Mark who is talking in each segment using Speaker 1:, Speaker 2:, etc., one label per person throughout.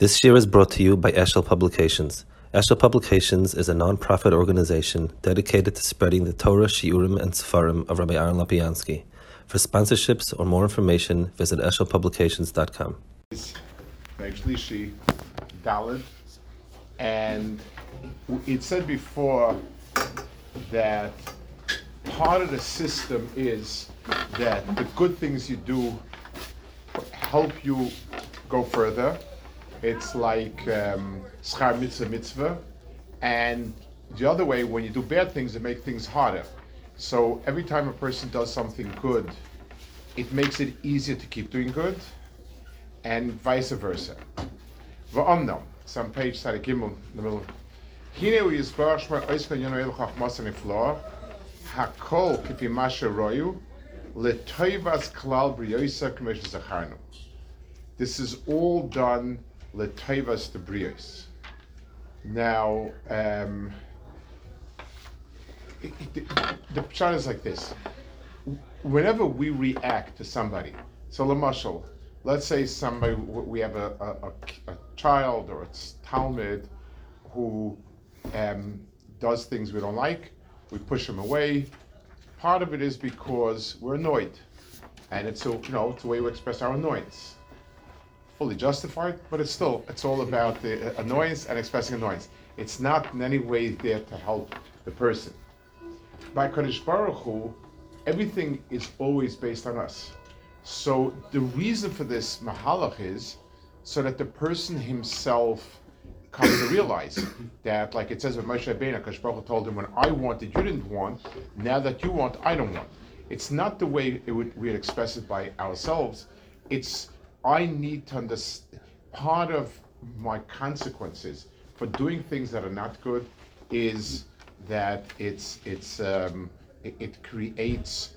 Speaker 1: This year is brought to you by Eshel Publications. Eshel Publications is a non-profit organization dedicated to spreading the Torah, Shiurim, and Sefarim of Rabbi Aaron Lopiansky. For sponsorships or more information, visit eshelpublications.com.
Speaker 2: And it said before that part of the system is that the good things you do help you go further it's like um, schar mitzvah mitzvah, and the other way, when you do bad things, it makes things harder. So every time a person does something good, it makes it easier to keep doing good, and vice versa. Va'omnam, some page side gimel in the middle. Hine u yisbar shma oiska yono el chachmas niflo, hakol kipi masha royu, letoivas klal briyosa k'mesh zacharnu. This is all done Letavas the Brios. Now, um, the pshat is like this. Whenever we react to somebody, so Lamashal, let's say somebody, we have a, a, a child or it's Talmud who um, does things we don't like, we push them away. Part of it is because we're annoyed, and it's a, you know it's a way we express our annoyance fully justified, but it's still, it's all about the annoyance and expressing annoyance. It's not in any way there to help the person. By Kadosh Baruch Hu, everything is always based on us. So the reason for this mahalach is so that the person himself comes to realize that, like it says with Moshe Rabbeinu, Kadosh Baruch Hu told him, when I wanted, you didn't want. Now that you want, I don't want. It's not the way it would, we express it by ourselves. It's I need to understand part of my consequences for doing things that are not good is that it's it's um, it, it, creates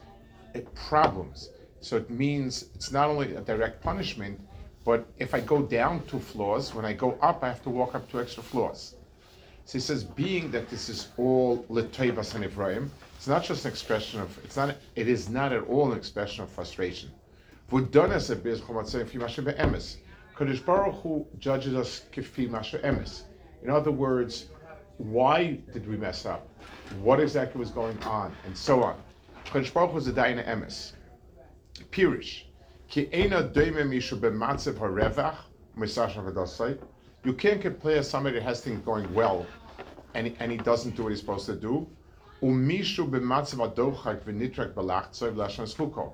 Speaker 2: uh, problems. So it means it's not only a direct punishment, but if I go down two floors, when I go up, I have to walk up two extra floors. So he says, being that this is all letoivas and Ephraim, it's not just an expression of it's not it is not at all an expression of frustration. Kadosh Baruch Hu judges us kifi masha emes. In other words, why did we mess up? What exactly was going on? And so on. Kadosh Baruch Hu is a daina emes. Pirish. Ki ena doime mishu b'matzev harevach misasha You can't compare somebody that has things going well and, and he doesn't do what he's supposed to do. Umishu b'matzev adochak v'nitrak b'lachtzoi v'lashon zchuko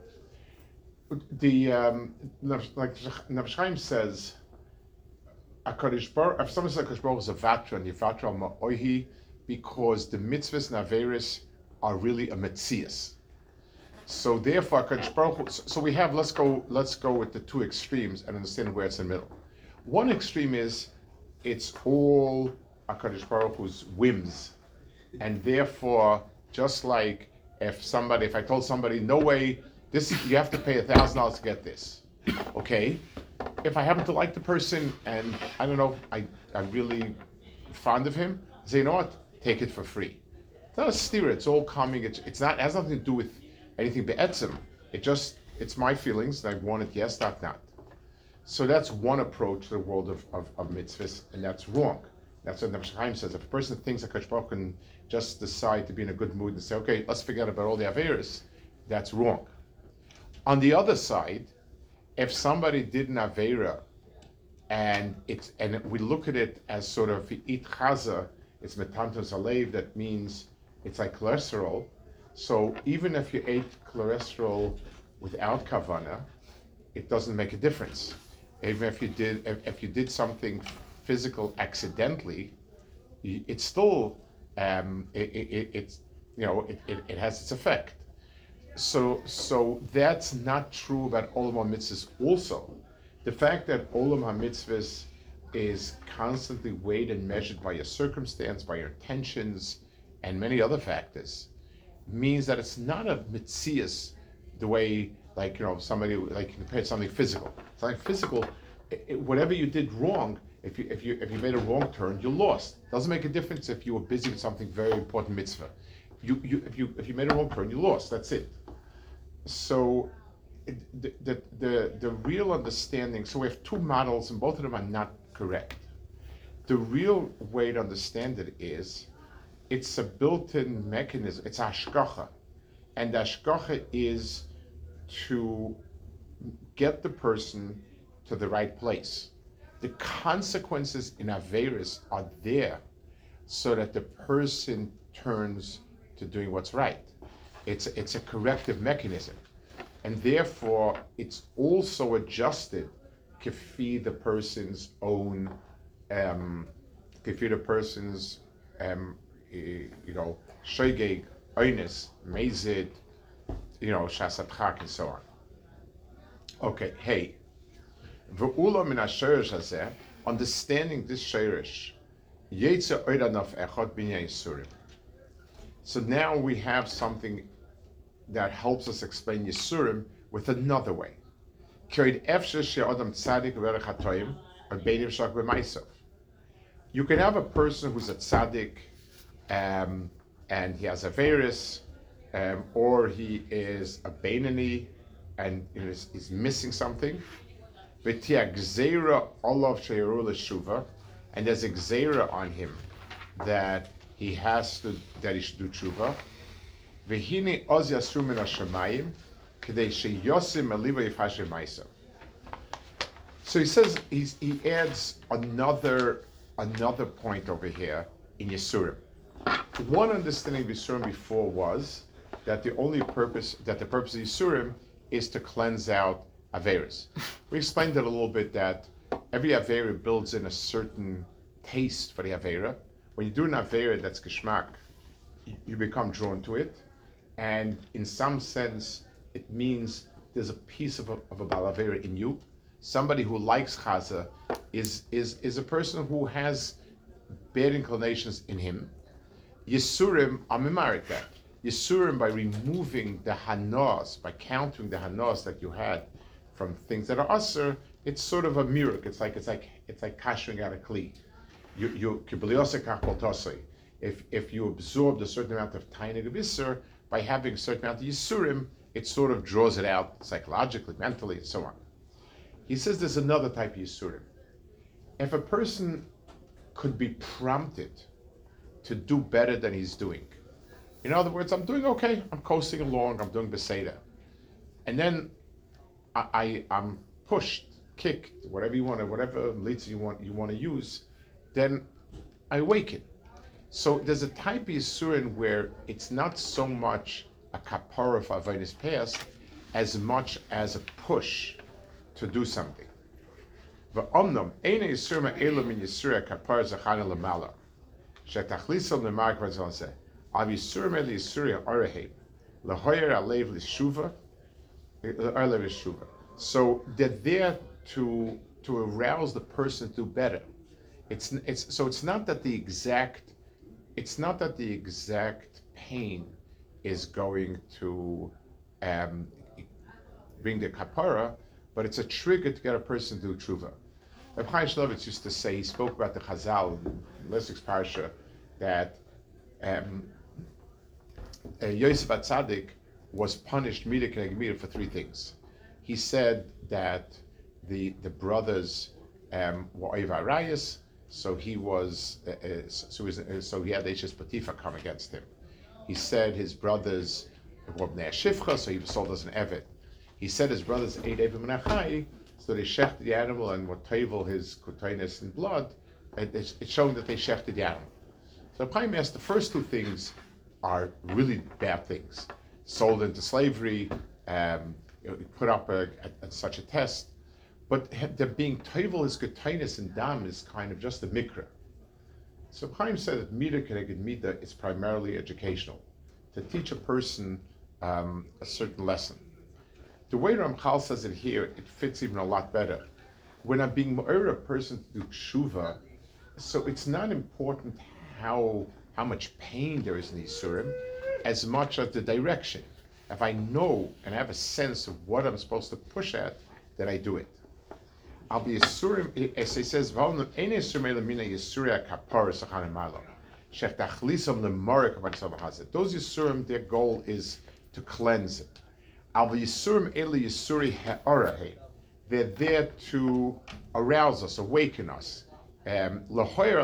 Speaker 2: the um, like Nefesh Chaim says, Akadish Baruch, if someone says Akadish Baruch is a vatra and yivatra ma'ohi, because the mitzvahs and are really a mitzias. So therefore, Baruch, so we have let's go let's go with the two extremes and understand where it's in the middle. One extreme is it's all Akadish Baruch Hu's whims, and therefore, just like if somebody, if I told somebody, no way this you have to pay a thousand dollars to get this. Okay. If I happen to like the person and I don't know, I I'm really fond of him, say, you know what? Take it for free. It's not a steer, it's all coming, it's it's not it has nothing to do with anything be'etzim. It just it's my feelings and I want it yes, not not. So that's one approach to the world of, of, of mitzvahs, and that's wrong. That's what Nefesh Chaim says. If a person thinks that Kosh can just decide to be in a good mood and say, okay, let's forget about all the Averis, that's wrong. On the other side, if somebody did an Avera and it's and we look at it as sort of eat chaza, it's metantos alev, that means it's like cholesterol. So even if you ate cholesterol without kavana, it doesn't make a difference. Even if you did if, if you did something physical accidentally, it's still um, it, it, it's you know it, it, it has its effect so so that's not true about Olam HaMitzvahs also. The fact that Olam HaMitzvahs is constantly weighed and measured by your circumstance, by your intentions, and many other factors, means that it's not a mitzias the way, like, you know, somebody, like, compare something physical. Something physical, it, it, whatever you did wrong, if you, if, you, if you made a wrong turn, you lost. Doesn't make a difference if you were busy with something very important mitzvah. You, you, if, you, if you made a wrong turn, you lost. That's it. So the, the, the, the real understanding, so we have two models and both of them are not correct. The real way to understand it is it's a built-in mechanism, it's ashkacha. And ashkacha is to get the person to the right place. The consequences in Averis are there so that the person turns to doing what's right. It's, it's a corrective mechanism and therefore it's also adjusted to feed the person's own, um, to feed the person's, um, you know, shogeg, oinus, mezid, you know, shasatchak, and so on. Okay, hey, ve'ula min ha-shirish hazeh, understanding this shirish, yetze oidanov echot binyan. So now we have something that helps us explain Yisurim with another way. You can have a person who's a tzaddik um, and he has a virus, um, or he is a Bainani and is, is missing something. And there's a gzera on him that he has to that he should do tshuva. Yifashe ma'isa. So he says he adds another another point over here in Yisurim. One understanding of Yisurim before was that the only purpose that the purpose of Yisurim is to cleanse out Averis. We explained it a little bit that every Avera builds in a certain taste for the Avera. When you do an Avera that's Geschmack, you become drawn to it and in some sense, it means there's a piece of a, of a balavera in you. Somebody who likes chaza is, is, is a person who has bad inclinations in him. Yisurim amimarik that. Yisurim, by removing the hanos, by countering the hanos that you had from things that are usr, it's sort of a miracle. It's like it's like it's like kashering out a kli. You you if if you absorbed a certain amount of tiny bisser, by having a certain amount of Yisurim, it sort of draws it out psychologically, mentally, and so on. He says there's another type of Yisurim. If a person could be prompted to do better than he's doing, in other words, I'm doing okay, I'm coasting along, I'm doing Beseda. And then I, I, am pushed, kicked, whatever you want to, whatever leads you want you want to use, then I awaken. So there's a type of Yisurin where it's not so much a kapara for Avonis past as much as a push to do something. Eh, l'shuva. So they're there to to arouse the person to do better. It's, it's, so it's not that the exact it's not that the exact pain is going to um, bring the kapara, but it's a trigger to get a person to do tshuva. Reb Chaim Shmulevitz used to say, he spoke about the Chazal in Lissik's Parsha, that um, uh, Yosef Atzadik was punished mida for three things. He said that the the brothers um, were Oiva Rayas, so he was, uh, uh so, he was, uh, so he had Eshes Potifar come against him. He said his brothers were Shifcha, so he was sold as an Evet. He said his brothers ate Evim Menachai, so they shechted the animal and were table his kutainus in blood. It's, it's showing that they shechted the animal. So Chaim asked the first two things are really bad things. Sold into slavery, um, put up a, a, a, such a test, but the being toivel is getainis and dam is kind of just a mikra. So Chaim said that mida connected mida is primarily educational, to teach a person um, a certain lesson. The way Ramchal says it here, it fits even a lot better. when I'm being more a person to do tshuva, so it's not important how how much pain there is in these surim, as much as the direction. If I know and have a sense of what I'm supposed to push at, then I do it. As he says, elamina Yisuria. Those Yisurim, their goal is to cleanse it. They're there to arouse us, awaken us. Um, Lahoyer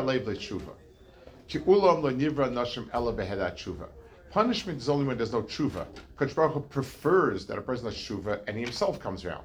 Speaker 2: ulam nashim. Punishment is only when there's no tshuva. Kodesh Baruch Hu prefers that a person has tshuva and he himself comes around.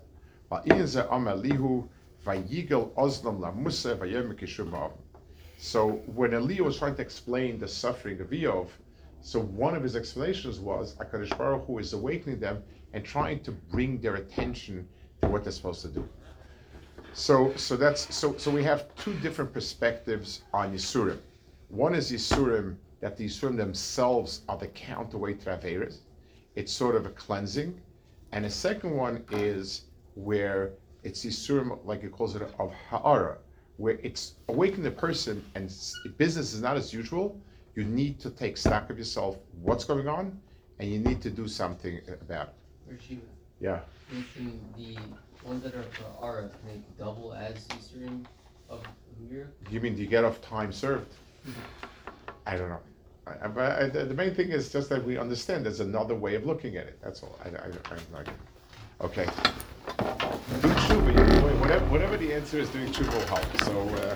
Speaker 2: So when Elihu was trying to explain the suffering of Eov, so one of his explanations was Hakadosh Baruch Hu is awakening them and trying to bring their attention to what they're supposed to do. So, so that's so. So we have two different perspectives on Yisurim. One is Yisurim that the Yisurim themselves are the counterweight to Averis. It's sort of a cleansing, and the second one is where it's Yisurim, like it calls it, of Ha'ara, where it's awakening the person and business is not as usual. You need to take stock of yourself, what's going on, and you need to do something about it. Yeah.
Speaker 3: The ones that are for Ara, can they double as Yisurim of Mir?
Speaker 2: You mean do you get off time served? Mm-hmm. I don't know. I, I, but I, the the main thing is just that we understand there's another way of looking at it. That's all. I, I, I'm not. Okay. Do tshuva. Whatever, whatever the answer is, doing tshuva will help. So. Uh,